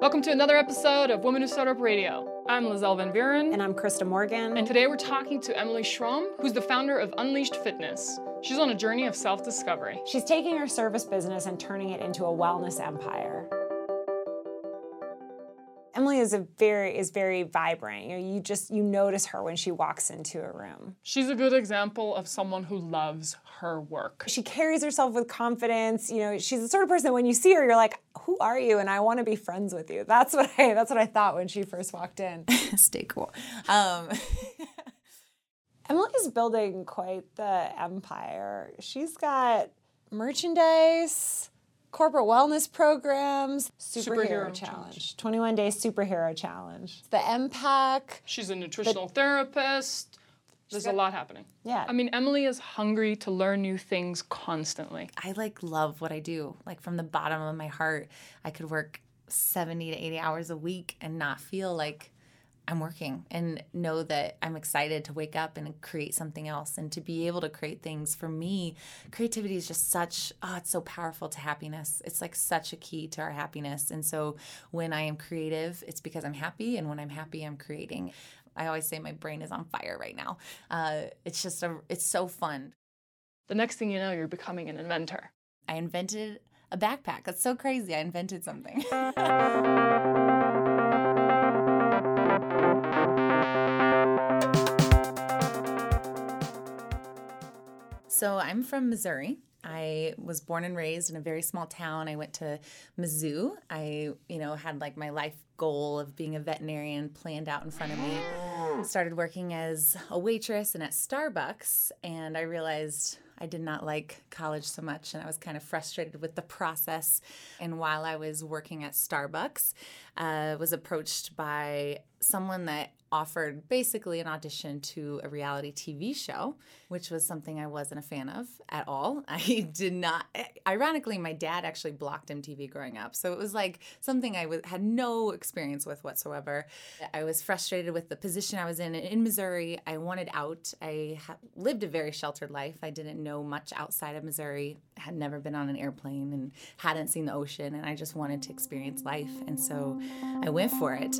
Welcome to another episode of Women Who Startup Radio. I'm Lizelle Van Buren. And I'm Krista Morgan. And today we're talking to Emily Schromm, who's the founder of Unleashed Fitness. She's on a journey of self discovery. She's taking her service business and turning it into a wellness empire. Emily is a very is very vibrant. You know, you just you notice her when she walks into a room. She's a good example of someone who loves her work. She carries herself with confidence. You know, she's the sort of person that when you see her, you're like, "Who are you?" And I want to be friends with you. That's what I that's what I thought when she first walked in. Stay cool. Um. Emily's building quite the empire. She's got merchandise corporate wellness programs, superhero, superhero challenge, challenge, 21 day superhero challenge, the MPAC. She's a nutritional the, therapist. There's got, a lot happening. Yeah. I mean, Emily is hungry to learn new things constantly. I like love what I do. Like from the bottom of my heart, I could work 70 to 80 hours a week and not feel like I'm working and know that I'm excited to wake up and create something else and to be able to create things. For me, creativity is just such, oh, it's so powerful to happiness. It's like such a key to our happiness. And so when I am creative, it's because I'm happy. And when I'm happy, I'm creating. I always say my brain is on fire right now. Uh, it's just, a, it's so fun. The next thing you know, you're becoming an inventor. I invented a backpack. That's so crazy. I invented something. So I'm from Missouri. I was born and raised in a very small town. I went to Mizzou. I, you know, had like my life goal of being a veterinarian planned out in front of me. Started working as a waitress and at Starbucks, and I realized I did not like college so much, and I was kind of frustrated with the process. And while I was working at Starbucks, uh, was approached by someone that offered basically an audition to a reality TV show, which was something I wasn't a fan of at all. I did not, ironically, my dad actually blocked MTV growing up. So it was like something I had no experience with whatsoever. I was frustrated with the position I was in in Missouri. I wanted out. I ha- lived a very sheltered life. I didn't know much outside of Missouri, had never been on an airplane and hadn't seen the ocean. And I just wanted to experience life. And so I went for it.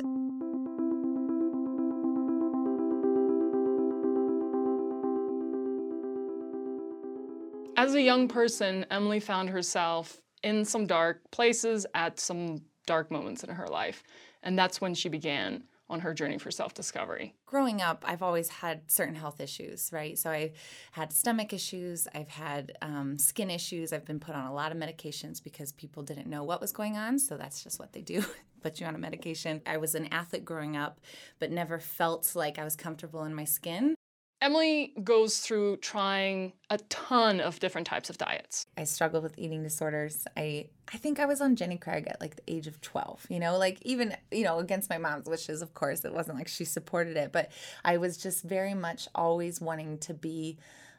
As a young person, Emily found herself in some dark places at some dark moments in her life. And that's when she began on her journey for self discovery? Growing up, I've always had certain health issues, right? So I've had stomach issues, I've had um, skin issues, I've been put on a lot of medications because people didn't know what was going on. So that's just what they do put you on a medication. I was an athlete growing up, but never felt like I was comfortable in my skin. Emily goes through trying a ton of different types of diets. I struggled with eating disorders. I I think I was on Jenny Craig at like the age of 12, you know, like even, you know, against my mom's wishes, of course. It wasn't like she supported it, but I was just very much always wanting to be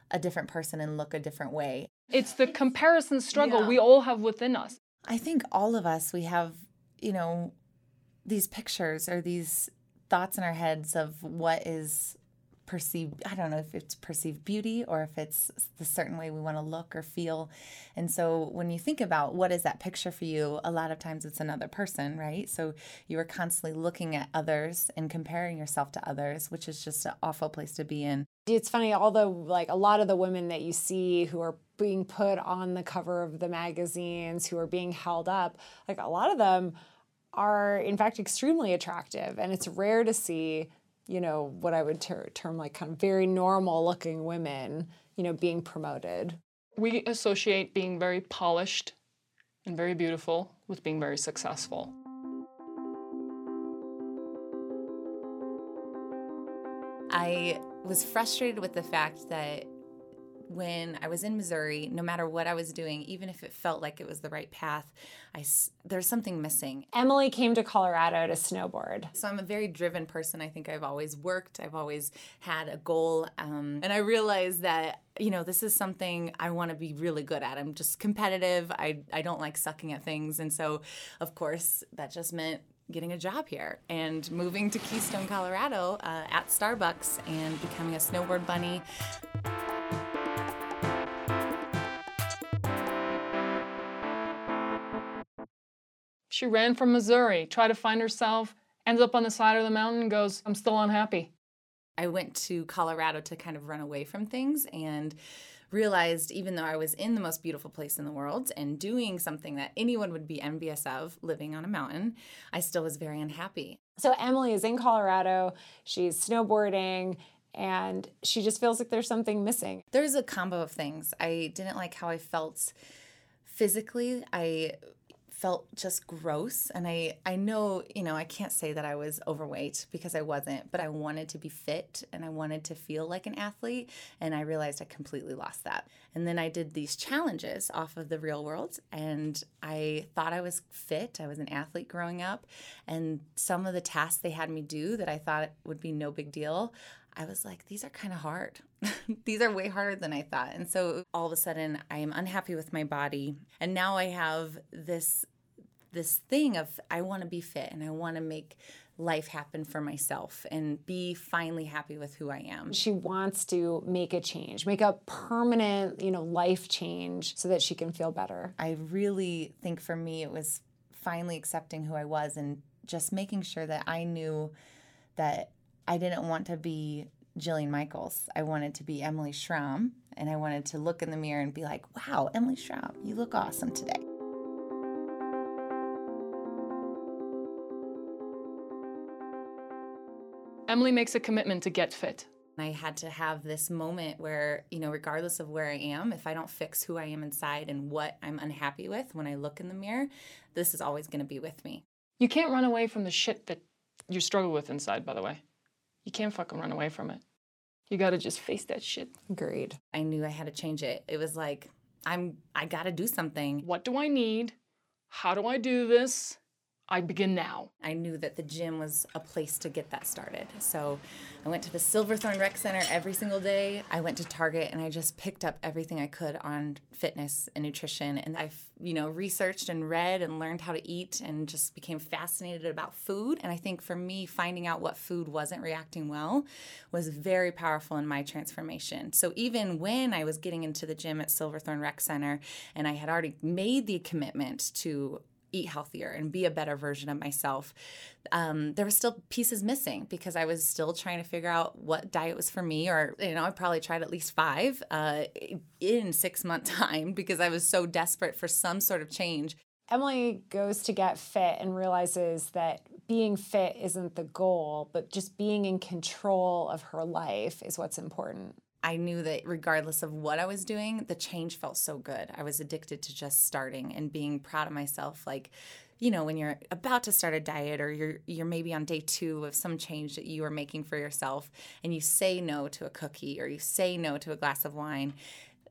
a different person and look a different way. It's the comparison struggle yeah. we all have within us. I think all of us we have, you know, these pictures or these thoughts in our heads of what is perceived i don't know if it's perceived beauty or if it's the certain way we want to look or feel. And so when you think about what is that picture for you a lot of times it's another person right? So you are constantly looking at others and comparing yourself to others which is just an awful place to be in. It's funny although like a lot of the women that you see who are being put on the cover of the magazines who are being held up like a lot of them are in fact extremely attractive. And it's rare to see you know, what I would ter- term like kind of very normal looking women, you know, being promoted. We associate being very polished and very beautiful with being very successful. I was frustrated with the fact that when I was in Missouri, no matter what I was doing, even if it felt like it was the right path, I, there's something missing. Emily came to Colorado to snowboard. So I'm a very driven person. I think I've always worked, I've always had a goal. Um, and I realized that, you know, this is something I want to be really good at. I'm just competitive. I, I don't like sucking at things. And so, of course, that just meant getting a job here and moving to Keystone, Colorado uh, at Starbucks and becoming a snowboard bunny. She ran from Missouri, tried to find herself, ends up on the side of the mountain, and goes, I'm still unhappy. I went to Colorado to kind of run away from things and realized even though I was in the most beautiful place in the world and doing something that anyone would be envious of, living on a mountain, I still was very unhappy. So Emily is in Colorado, she's snowboarding, and she just feels like there's something missing. There's a combo of things. I didn't like how I felt physically. I felt just gross and I I know, you know, I can't say that I was overweight because I wasn't, but I wanted to be fit and I wanted to feel like an athlete and I realized I completely lost that. And then I did these challenges off of the real world and I thought I was fit. I was an athlete growing up and some of the tasks they had me do that I thought would be no big deal, I was like, these are kind of hard. these are way harder than I thought. And so all of a sudden, I am unhappy with my body. And now I have this this thing of I want to be fit and I want to make life happen for myself and be finally happy with who I am. She wants to make a change, make a permanent, you know, life change so that she can feel better. I really think for me it was finally accepting who I was and just making sure that I knew that I didn't want to be Jillian Michaels. I wanted to be Emily Schromm and I wanted to look in the mirror and be like, "Wow, Emily Schromm, you look awesome today." Emily makes a commitment to get fit. I had to have this moment where, you know, regardless of where I am, if I don't fix who I am inside and what I'm unhappy with when I look in the mirror, this is always going to be with me. You can't run away from the shit that you struggle with inside, by the way. You can't fucking run away from it. You gotta just face that shit. Agreed. I knew I had to change it. It was like, I'm, I gotta do something. What do I need? How do I do this? I begin now. I knew that the gym was a place to get that started. So I went to the Silverthorne Rec Center every single day. I went to Target and I just picked up everything I could on fitness and nutrition. And I, you know, researched and read and learned how to eat and just became fascinated about food. And I think for me, finding out what food wasn't reacting well was very powerful in my transformation. So even when I was getting into the gym at Silverthorne Rec Center and I had already made the commitment to eat healthier and be a better version of myself. Um, there were still pieces missing because I was still trying to figure out what diet was for me, or you know, I probably tried at least five uh, in six month time because I was so desperate for some sort of change. Emily goes to get fit and realizes that being fit isn't the goal, but just being in control of her life is what's important. I knew that regardless of what I was doing, the change felt so good. I was addicted to just starting and being proud of myself. Like, you know, when you're about to start a diet or you're you're maybe on day 2 of some change that you are making for yourself and you say no to a cookie or you say no to a glass of wine,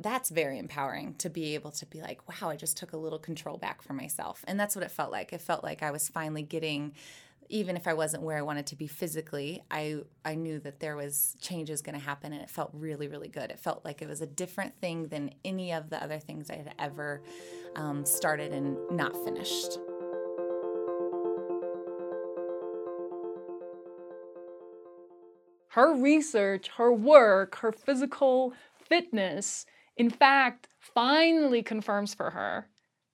that's very empowering to be able to be like, wow, I just took a little control back for myself. And that's what it felt like. It felt like I was finally getting even if I wasn't where I wanted to be physically, I I knew that there was changes going to happen, and it felt really really good. It felt like it was a different thing than any of the other things I had ever um, started and not finished. Her research, her work, her physical fitness, in fact, finally confirms for her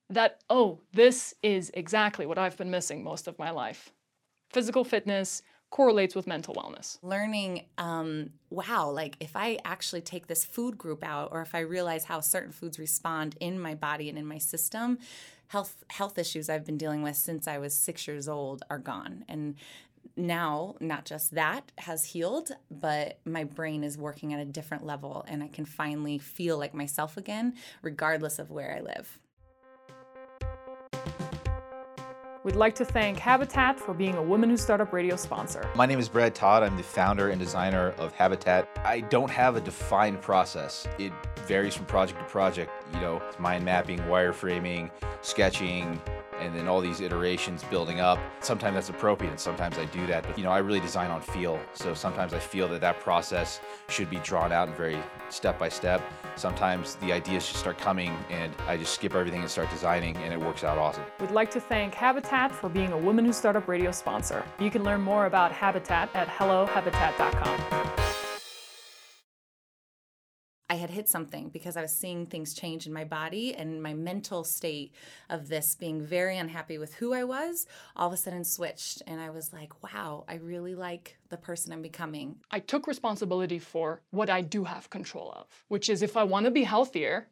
that, oh, this is exactly what I've been missing most of my life physical fitness correlates with mental wellness. Learning, um, wow, like if I actually take this food group out, or if I realize how certain foods respond in my body and in my system, health health issues I've been dealing with since I was six years old are gone. And now, not just that has healed, but my brain is working at a different level, and I can finally feel like myself again, regardless of where I live. We'd like to thank Habitat for being a Women Who Startup Radio sponsor. My name is Brad Todd. I'm the founder and designer of Habitat. I don't have a defined process. It varies from project to project. You know, mind mapping, wireframing, sketching, and then all these iterations building up. Sometimes that's appropriate, and sometimes I do that. But you know, I really design on feel. So sometimes I feel that that process should be drawn out and very step by step. Sometimes the ideas just start coming, and I just skip everything and start designing, and it works out awesome. We'd like to thank Habitat for being a Women Who Startup Radio sponsor. You can learn more about Habitat at hellohabitat.com. I had hit something because I was seeing things change in my body and my mental state of this being very unhappy with who I was all of a sudden switched. And I was like, wow, I really like the person I'm becoming. I took responsibility for what I do have control of, which is if I want to be healthier,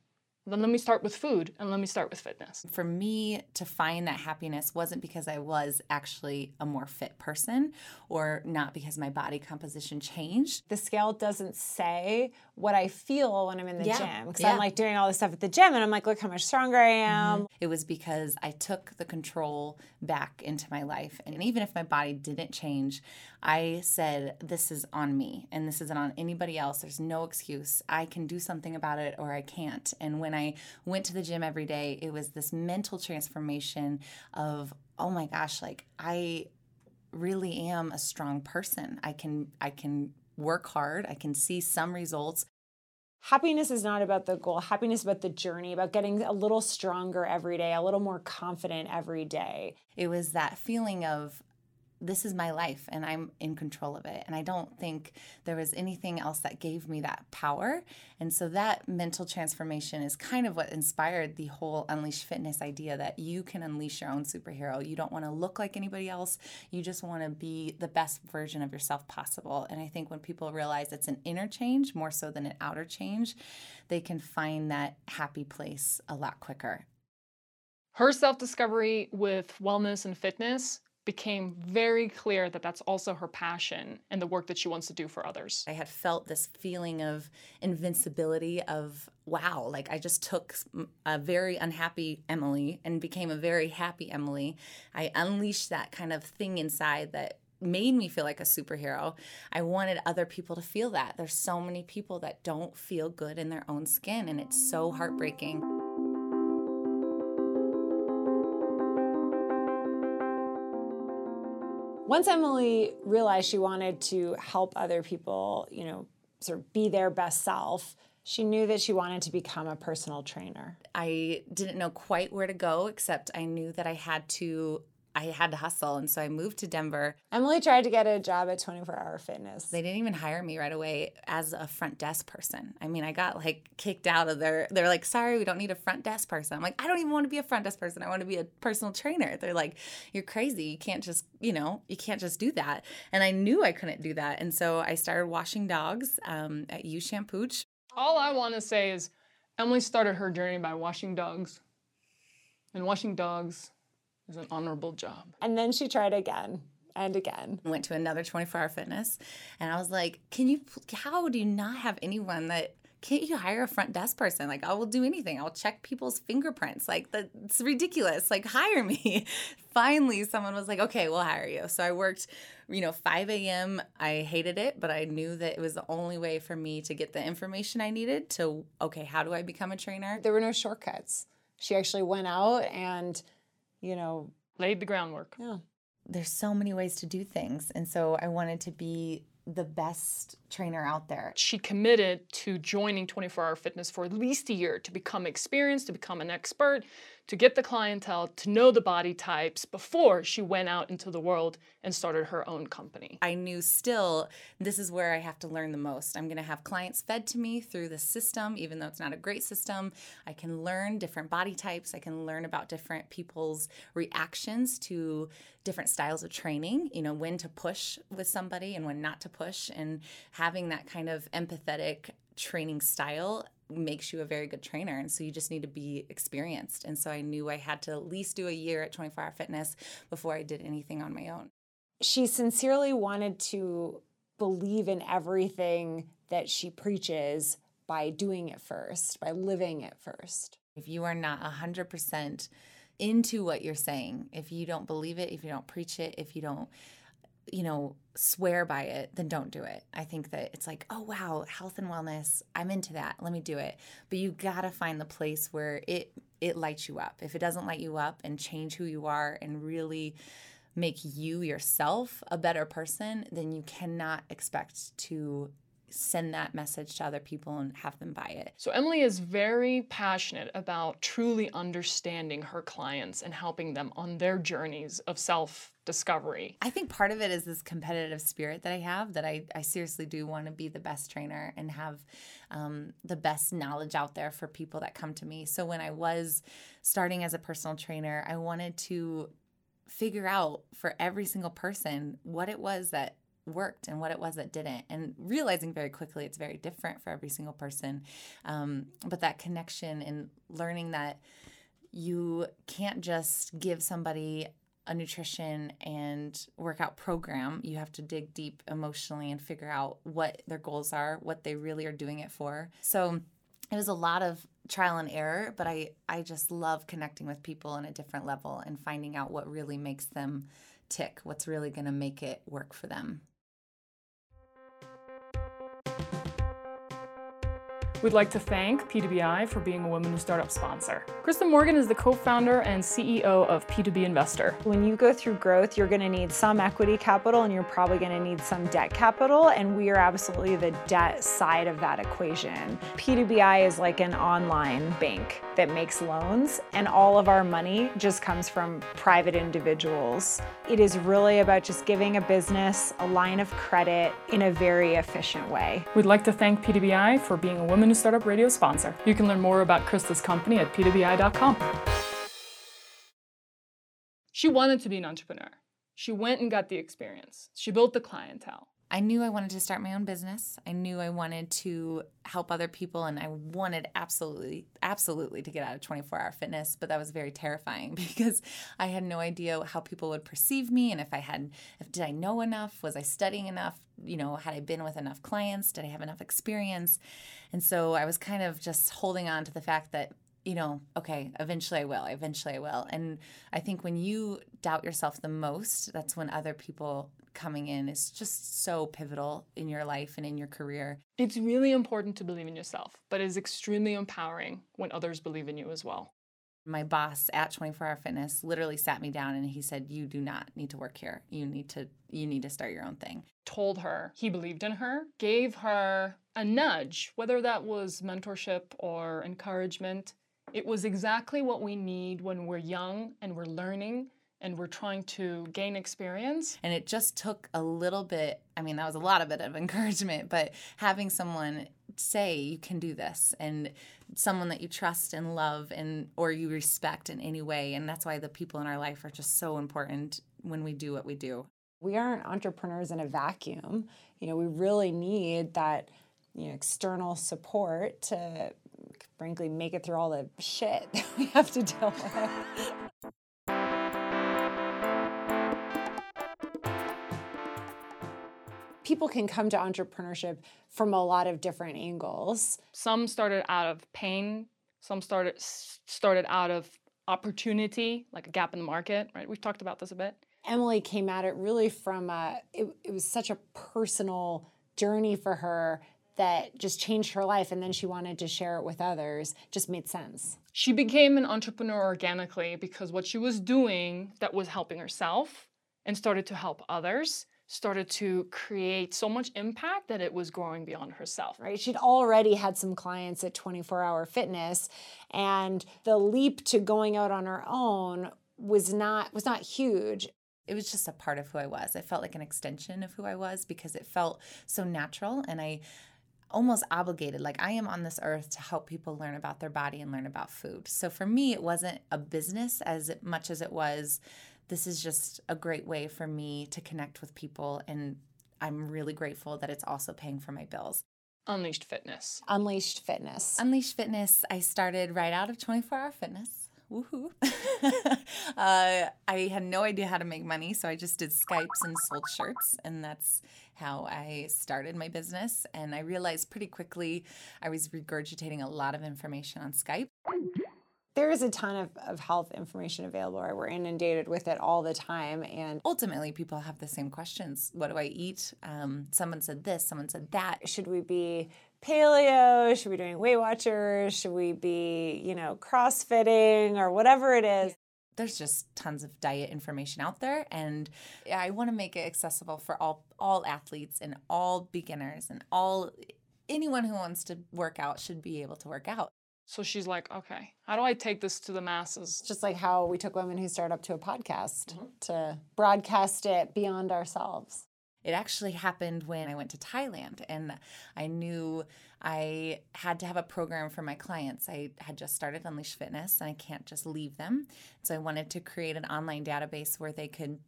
then let me start with food and let me start with fitness. For me to find that happiness wasn't because I was actually a more fit person or not because my body composition changed. The scale doesn't say what I feel when I'm in the Yeah. gym because Yeah. I'm like doing all this stuff at the gym and I'm like, look how much stronger I am. Mm-hmm. It was because I took the control back into my life. And even if my body didn't change, I said, This is on me and this isn't on anybody else. There's no excuse. I can do something about it or I can't. And when I went to the gym every day, it was this mental transformation of, oh my gosh, like I really am a strong person. I can, I can work hard. I can see some results. Happiness is not about the goal. Happiness is about the journey, about getting a little stronger every day, a little more confident every day. it was that feeling of this is my life and I'm in control of it. And I don't think there was anything else that gave me that power. And so that mental transformation is kind of what inspired the whole Unleash Fitness idea that you can unleash your own superhero. You don't want to look like anybody else, you just want to be the best version of yourself possible. And I think when people realize it's an inner change more so than an outer change, they can find that happy place a lot quicker. Her self discovery with wellness and fitness became very clear that that's also her passion and the work that she wants to do for others. I had felt this feeling of invincibility of wow, like I just took a very unhappy Emily and became a very happy Emily. I unleashed that kind of thing inside that made me feel like a superhero. I wanted other people to feel that. There's so many people that don't feel good in their own skin and it's so heartbreaking. Once Emily realized she wanted to help other people, you know, sort of be their best self, she knew that she wanted to become a personal trainer. I didn't know quite where to go except I knew that I had to I had to hustle and so I moved to Denver Emily tried to get a job at 24 Hour Fitness. They didn't even hire me right away as a front desk person. I mean, I got like kicked out of their. They're like, "Sorry, we don't need a front desk person." I'm like, "I don't even want to be a front desk person. I want to be a personal trainer." They're like, "You're crazy. You can't just, you know, you can't just do that." And I knew I couldn't do that, and so I started washing dogs um, at U Shampooch. All I want to say is Emily started her journey by washing dogs. And washing dogs is an honorable job. And then she tried again and again. Went to another 24 Hour Fitness, and I was like, "Can you? How do you not have anyone that?" Can't you hire a front desk person? Like, I will do anything. I'll check people's fingerprints. Like, that's ridiculous. Like, hire me. Finally, someone was like, okay, we'll hire you. So I worked, you know, 5 a.m. I hated it, but I knew that it was the only way for me to get the information I needed to, okay, how do I become a trainer? There were no shortcuts. She actually went out and, you know, Laid the groundwork. yeah. There's so many ways to do things. And so I wanted to be the best trainer out there. She committed to joining 24 Hour Fitness for at least a year to become experienced, to become an expert, to get the clientele, to know the body types before she went out into the world and started her own company. I knew still this is where I have to learn the most. I'm going to have clients fed to me through the system, even though it's not a great system. I can learn different body types. I can learn about different people's reactions to different styles of training, you know, when to push with somebody and when not to push. And having that kind of empathetic training style makes you a very good trainer. And so you just need to be experienced. And so I knew I had to at least do a year at 24 Hour Fitness before I did anything on my own. She sincerely wanted to believe in everything that she preaches by doing it first, by living it first. If you are not 100% into what you're saying, if you don't believe it, if you don't preach it, if you don't, you know, swear by it, then don't do it. I think that it's like, oh, wow, health and wellness, I'm into that. Let me do it. But you got to find the place where it it lights you up. If it doesn't light you up and change who you are and really make you yourself a better person, then you cannot expect to send that message to other people and have them buy it. So, Emily is very passionate about truly understanding her clients and helping them on their journeys of self discovery. I think part of it is this competitive spirit that I have that I, I seriously do want to be the best trainer and have um, the best knowledge out there for people that come to me. So, when I was starting as a personal trainer, I wanted to figure out for every single person what it was that worked and what it was that didn't and realizing very quickly it's very different for every single person. Um, but that connection and learning that you can't just give somebody a nutrition and workout program. You have to dig deep emotionally and figure out what their goals are what they really are doing it for. So it was a lot of trial and error but i i just love connecting with people on a different level and finding out what really makes them tick what's really going to make it work for them We'd like to thank PWI for being a Women Who Startup sponsor. Krista Morgan is the co founder and CEO of P2B Investor. When you go through growth, you're going to need some equity capital and you're probably going to need some debt capital. And we are absolutely the debt side of that equation. P2BI is like an online bank that makes loans, and all of our money just comes from private individuals. It is really about just giving a business a line of credit in a very efficient way. We'd like to thank P2BI for being a Women Who Startup Radio sponsor. You can learn more about Krista's company at p2bi.com. She wanted to be an entrepreneur. She went and got the experience. She built the clientele. I knew I wanted to start my own business. I knew I wanted to help other people and I wanted absolutely absolutely to get out of 24-hour fitness, but that was very terrifying because I had no idea how people would perceive me and if I had if did I know enough, was I studying enough, you know, had I been with enough clients, did I have enough experience? And so I was kind of just holding on to the fact that you know, okay, eventually I will, eventually I will. And I think when you doubt yourself the most, that's when other people coming in is just so pivotal in your life and in your career. It's really important to believe in yourself, but it's extremely empowering when others believe in you as well. My boss at 24 Hour Fitness literally sat me down and he said, "You do not need to work here. You need to you need to start your own thing." Told her he believed in her, gave her a nudge, whether that was mentorship or encouragement. It was exactly what we need when we're young and we're learning and we're trying to gain experience. And it just took a little bit, I mean, that was a lot of bit of encouragement, but having someone say you can do this and someone that you trust and love and or you respect in any way and that's why the people in our life are just so important when we do what we do. We aren't entrepreneurs in a vacuum. You know, we really need that you know, external support to frankly make it through all the shit that we have to deal with. People can come to entrepreneurship from a lot of different angles. Some started out of pain, some started started out of opportunity, like a gap in the market, right? We've talked about this a bit. Emily came at it really from a, it, it was such a personal journey for her that just changed her life and then she wanted to share it with others just made sense. She became an entrepreneur organically because what she was doing that was helping herself and started to help others started to create so much impact that it was growing beyond herself. Right? She'd already had some clients at 24 Hour Fitness and the leap to going out on her own was not was not huge it was just a part of who I was. I felt like an extension of who I was because it felt so natural and I almost obligated like I am on this earth to help people learn about their body and learn about food. So for me it wasn't a business as much as it was this is just a great way for me to connect with people and I'm really grateful that it's also paying for my bills. Unleashed Fitness. Unleashed Fitness. Unleashed Fitness, I started right out of 24 Hour Fitness woohoo. uh, I had no idea how to make money, so I just did Skypes and sold shirts, and that's how I started my business. And I realized pretty quickly I was regurgitating a lot of information on Skype. There is a ton of, of health information available. Right? We're inundated with it all the time. And ultimately, people have the same questions What do I eat? Um, someone said this, someone said that. Should we be paleo? Should we be doing Weight Watchers? Should we be, you know, CrossFitting or whatever it is? there's just tons of diet information out there and I want to make it accessible for all all athletes and all beginners and all anyone who wants to work out should be able to work out. So she's like, okay, how do I take this to the masses? Just like how we took women who start up to a podcast mm-hmm. to broadcast it beyond ourselves. It actually happened when I went to Thailand and I knew I had to have a program for my clients. I had just started Unleash Fitness and I can't just leave them. So I wanted to create an online database where they could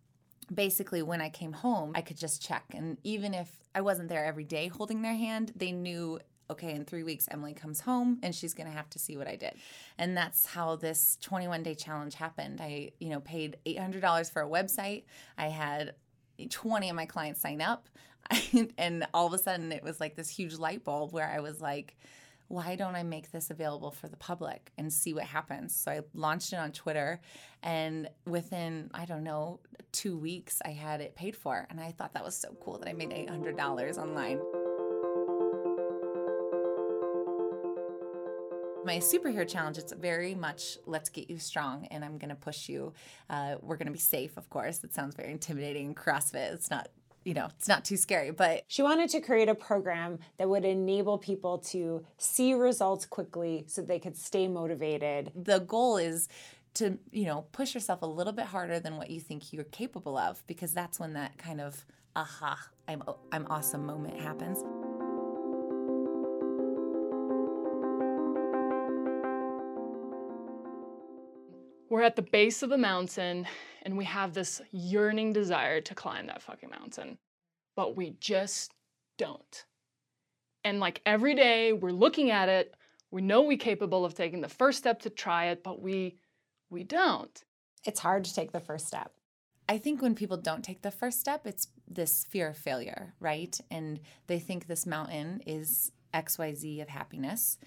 basically when I came home, I could just check. And even if I wasn't there every day holding their hand, they knew okay, in three weeks, Emily comes home and she's going to have to see what I did. And that's how this 21 day challenge happened. I, you know, paid $800 for a website. I had 20 of my clients sign up. and all of a sudden, it was like this huge light bulb where I was like, why don't I make this available for the public and see what happens? So I launched it on Twitter, and within, I don't know, two weeks, I had it paid for. And I thought that was so cool that I made $800 online. My superhero challenge it's very much let's get you strong and i'm going to push you. Uh, we're going to be safe of course. It sounds very intimidating crossfit. It's not you know it's not too scary but She wanted to create a program that would enable people to see results quickly so they could stay motivated. the goal is to you know push yourself a little bit harder than what you think you're capable of because that's when that kind of aha i'm i'm awesome moment happens We're at the base of the mountain and we have this yearning desire to climb that fucking mountain, but we just don't. And like every day we're looking at it, we know we're capable of taking the first step to try it, but we we don't. It's hard to take the first step. I think when people don't take the first step, it's this fear of failure, right? And they think this mountain is XYZ of happiness.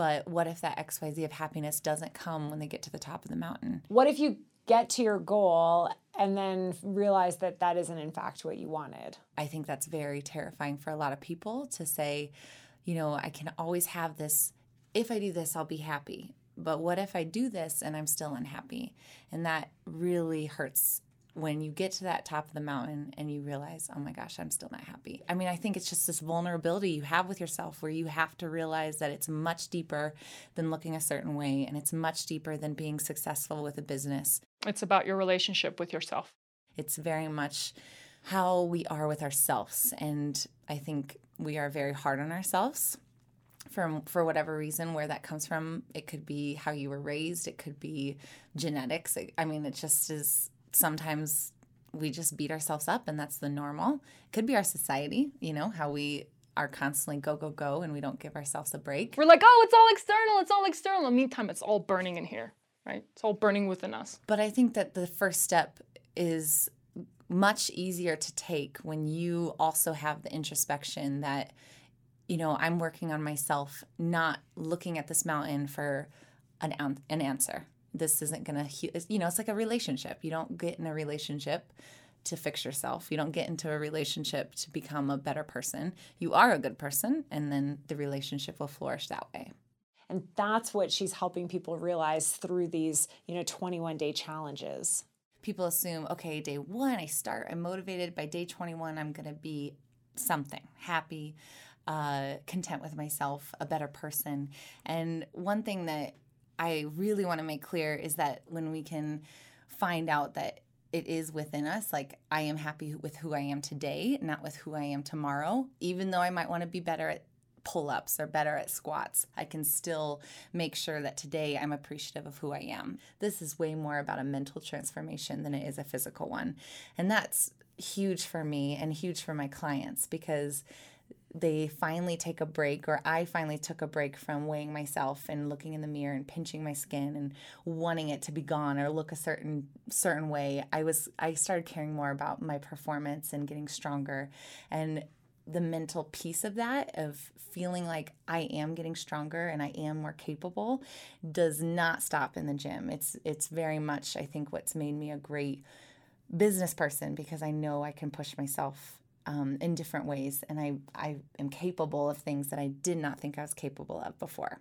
But what if that XYZ of happiness doesn't come when they get to the top of the mountain? What if you get to your goal and then realize that that isn't in fact what you wanted? I think that's very terrifying for a lot of people to say, you know, I can always have this. If I do this, I'll be happy. But what if I do this and I'm still unhappy? And that really hurts when you get to that top of the mountain and you realize, oh my gosh, I'm still not happy. I mean, I think it's just this vulnerability you have with yourself where you have to realize that it's much deeper than looking a certain way and it's much deeper than being successful with a business. It's about your relationship with yourself. It's very much how we are with ourselves. And I think we are very hard on ourselves for, for whatever reason, where that comes from. It could be how you were raised, it could be genetics. I mean, it just is sometimes we just beat ourselves up, and that's the normal. It could be our society, you know, how we are constantly go, go, go, and we don't give ourselves a break. We're like, oh, it's all external, it's all external. In the meantime, it's all burning in here, right? It's all burning within us. But I think that the first step is much easier to take when you also have the introspection that, you know, I'm working on myself, not looking at this mountain for an, an an answer. This isn't going to, you know, it's like a relationship. You don't get in a relationship to fix yourself. You don't get into a relationship to become a better person. You are a good person, and then the relationship will flourish that way. And that's what she's helping people realize through these, you know, 21 day challenges. people assume, okay, day one, I start, I'm motivated. By day 21, I'm going to be something happy, uh, content with myself, a better person. And one thing that I really want to make clear is that when we can find out that it is within us, like I am happy with who I am today, not with who I am tomorrow, even though I might want to be better at pull ups or better at squats, I can still make sure that today I'm appreciative of who I am. This is way more about a mental transformation than it is a physical one. And that's huge for me and huge for my clients because they finally take a break or I finally took a break from weighing myself and looking in the mirror and pinching my skin and wanting it to be gone or look a certain certain way. I was I started caring more about my performance and getting stronger and the mental piece of that of feeling like I am getting stronger and I am more capable does not stop in the gym. It's it's very much I think what's made me a great business person because I know I can push myself um, in different ways and I, I am capable of things that I did not think I was capable of before.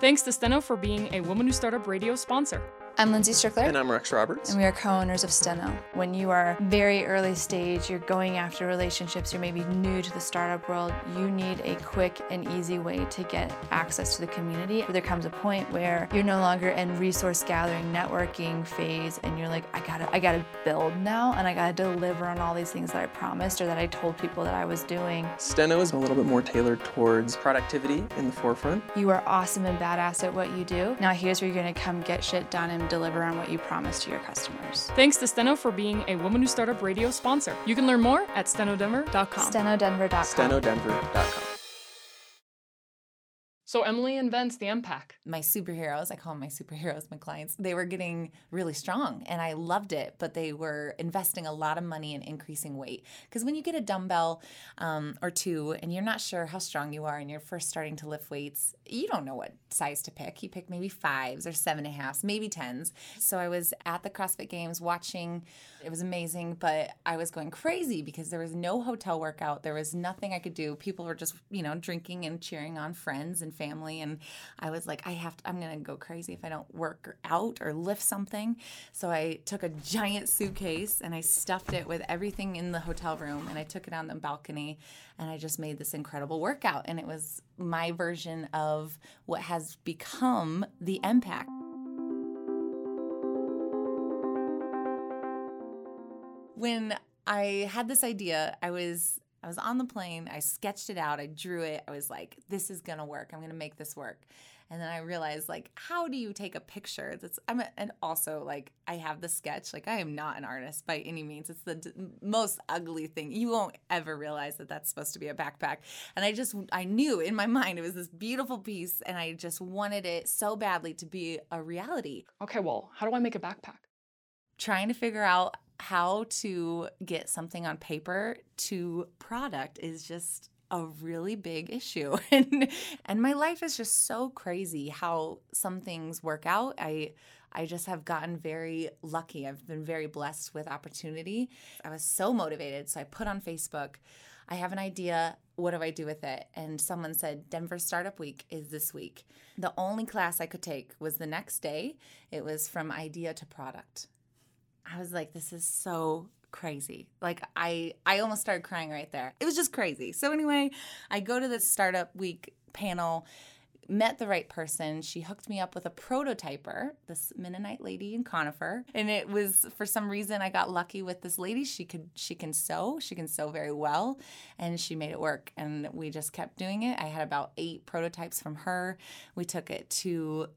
Thanks to Steno for being a Woman Who Startup Radio sponsor. I'm Lindsay Strickler. And I'm Rex Roberts. And we are co owners of Steno. When you are very early stage, you're going after relationships, you're maybe new to the startup world, you need a quick and easy way to get access to the community. There comes a point where you're no longer in resource gathering, networking phase, and you're like, I gotta, I gotta build now, and I gotta deliver on all these things that I promised or that I told people that I was doing. Steno is a little bit more tailored towards productivity in the forefront. You are awesome and badass at what you do. Now here's where you're gonna come get shit done and deliver on what you promise to your customers. Thanks to Steno for being a Woman Who Startup Radio sponsor. You can learn more at stenodenver.com. StenoDenver.com. StenoDenver.com. So Emily invents the MPAC. my superheroes, I call them my superheroes, my clients, they were getting really strong and I loved it, but they were investing a lot of money in increasing weight. Because when you get a dumbbell um, or two and you're not sure how strong you are and you're first starting to lift weights, you don't know what size to pick. You pick maybe fives or seven and a halfs, maybe tens. So I was at the CrossFit Games watching. It was amazing, but I was going crazy because there was no hotel workout. There was nothing I could do. People were just, you know, drinking and cheering on friends and family. And I was like, I have to, I'm going to go crazy if I don't work out or lift something. So I took a giant suitcase and I stuffed it with everything in the hotel room and I took it on the balcony and I just made this incredible workout. And it was my version of what has become the MPAC. When I had this idea, I was I was on the plane, I sketched it out, I drew it. I was like, this is going to work. I'm going to make this work. And then I realized like how do you take a picture that's I'm a, and also like I have the sketch like I am not an artist by any means it's the d- most ugly thing you won't ever realize that that's supposed to be a backpack and I just I knew in my mind it was this beautiful piece and I just wanted it so badly to be a reality Okay, well, how do I make a backpack? trying to figure out how to get something on paper to product is just a really big issue. And and my life is just so crazy how some things work out. I i just have gotten very lucky. I've been very blessed with opportunity. I was so motivated so i put on facebook i have an idea. What do i do with it? And someone said denver startup week is this week. The only class i could take was the next day. It was from idea to product I was like, this is so crazy. Like I I almost started crying right there. It was just crazy. So anyway, I go to this startup week panel met the right person. She hooked me up with a prototyper, this Mennonite lady in Conifer. And it was for some reason I got lucky with this lady. She could she can sew. She can sew very well. And she made it work. And we just kept doing it. I had about eight prototypes from her. We took it to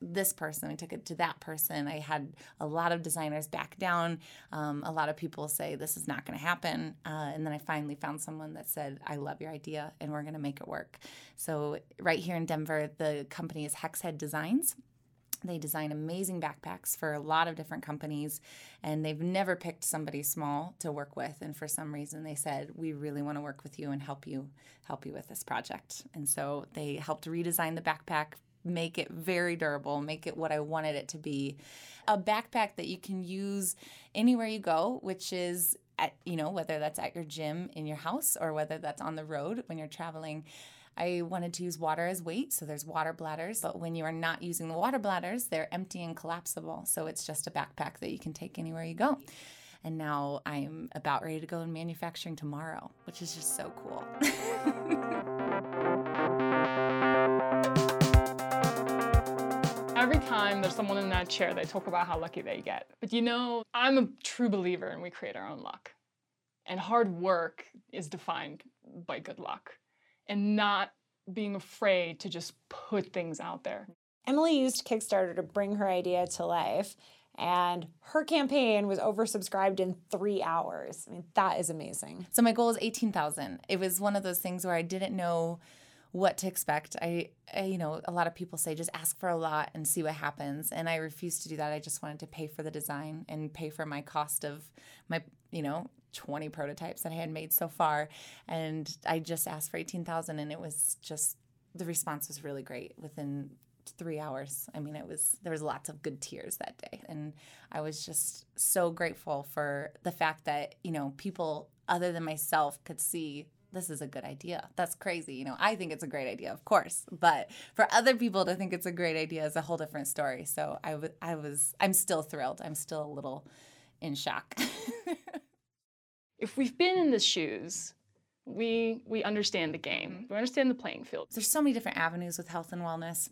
this person, I took it to that person. I had a lot of designers back down. Um, a lot of people say this is not going to happen. Uh, and then I finally found someone that said, I love your idea and we're going to make it work. So, right here in Denver, the company is Hexhead Designs. They design amazing backpacks for a lot of different companies, and they've never picked somebody small to work with. And for some reason, they said, "We really want to work with you and help you help you with this project." And so they helped redesign the backpack make it very durable, make it what I wanted it to be. A backpack that you can use anywhere you go, which is at, you know, whether that's at your gym in your house or whether that's on the road when you're traveling. I wanted to use water as weight, so there's water bladders. But when you are not using the water bladders, they're empty and collapsible. So it's just a backpack that you can take anywhere you go. And now I'm about ready to go in manufacturing tomorrow, which is just so cool. Every time there's someone in that chair, they talk about how lucky they get. But you know, I'm a true believer and we create our own luck. And hard work is defined by good luck and not being afraid to just put things out there. Emily used Kickstarter to bring her idea to life, and her campaign was oversubscribed in three hours. I mean, that is amazing. So my goal is 18,000. It was one of those things where I didn't know what to expect. I, I, you know, a lot of people say just ask for a lot and see what happens, and I refused to do that. I just wanted to pay for the design and pay for my cost of my, you know, 20 prototypes that I had made so far, and I just asked for 18,000 and it was just the response was really great within 3 hours. I mean, it was there was lots of good tears that day, and I was just so grateful for the fact that, you know, people other than myself could see this is a good idea. That's crazy. You know, I think it's a great idea, of course, but for other people to think it's a great idea is a whole different story. So I, w- I was, I'm still thrilled. I'm still a little in shock. if we've been in the shoes, we we understand the game. Mm-hmm. We understand the playing field. There's so many different avenues with health and wellness.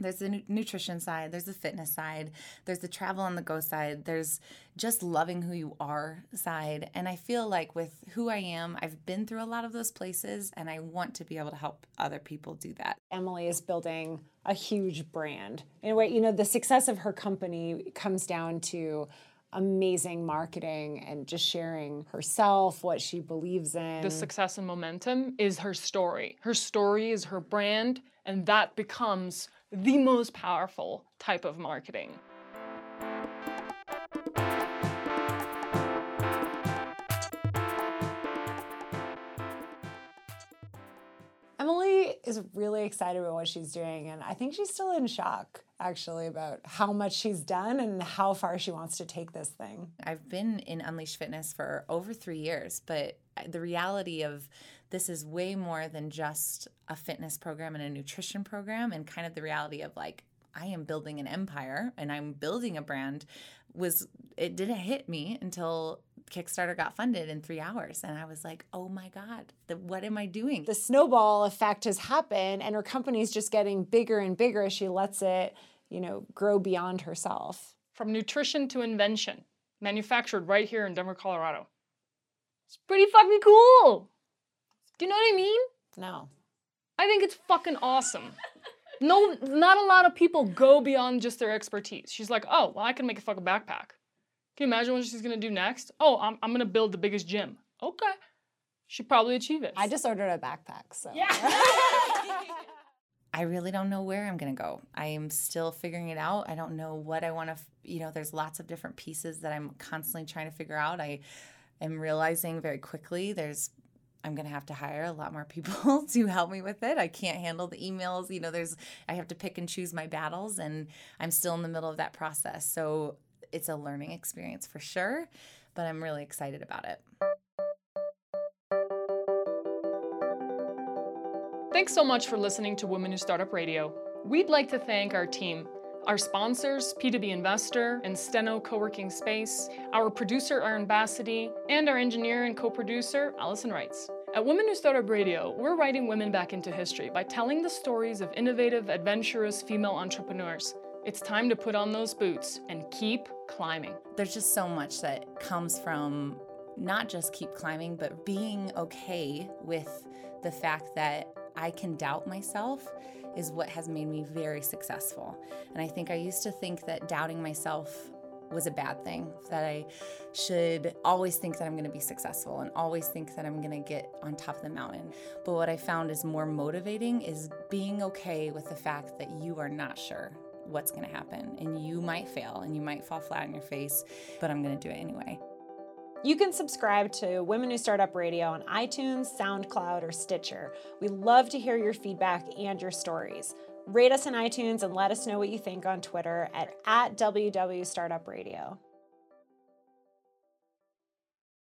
There's the nutrition side, there's the fitness side, there's the travel on the go side, there's just loving who you are side. And I feel like with who I am, I've been through a lot of those places and I want to be able to help other people do that. Emily is building a huge brand. In a way, you know, the success of her company comes down to amazing marketing and just sharing herself, what she believes in. The success and momentum is her story. Her story is her brand, and that becomes the most powerful type of marketing. Emily is really excited about what she's doing, and I think she's still in shock actually about how much she's done and how far she wants to take this thing. I've been in Unleash Fitness for over three years, but the reality of this is way more than just a fitness program and a nutrition program, and kind of the reality of like, I am building an empire and I'm building a brand was it didn't hit me until Kickstarter got funded in three hours. And I was like, oh my God, the, what am I doing? The snowball effect has happened, and her company's just getting bigger and bigger as she lets it, you know, grow beyond herself. From nutrition to invention, manufactured right here in Denver, Colorado. It's pretty fucking cool. Do you know what I mean? No. I think it's fucking awesome. No, not a lot of people go beyond just their expertise. She's like, oh, well, I can make a fucking backpack. Can you imagine what she's gonna do next? Oh, I'm, I'm gonna build the biggest gym. Okay. She'd probably achieve it. I just ordered a backpack, so. Yeah. I really don't know where I'm going to go. I am still figuring it out. I don't know what I want to, you know, there's lots of different pieces that I'm constantly trying to figure out. I am realizing very quickly there's I'm going to have to hire a lot more people to help me with it. I can't handle the emails. You know, there's, I have to pick and choose my battles, and I'm still in the middle of that process. So it's a learning experience for sure, but I'm really excited about it. Thanks so much for listening to Women Who Startup Radio. We'd like to thank our team, our sponsors, PW Investor and Steno Co-working Space, our producer Aaron Bassity, and our engineer and co-producer Allison Wrights. At Women Who Startup Radio, we're writing women back into history by telling the stories of innovative, adventurous female entrepreneurs. It's time to put on those boots and keep climbing. There's just so much that comes from not just keep climbing, but being okay with the fact that I can doubt myself is what has made me very successful. And I think I used to think that doubting myself was a bad thing, that I should always think that I'm going to be successful and always think that I'm going to get on top of the mountain. But what I found is more motivating is being okay with the fact that you are not sure what's going to happen and you might fail and you might fall flat on your face, but I'm going to do it anyway. You can subscribe to Women Who Startup Radio on iTunes, SoundCloud, or Stitcher. We love to hear your feedback and your stories. Rate us on iTunes and let us know what you think on Twitter at, at WW Startup Radio.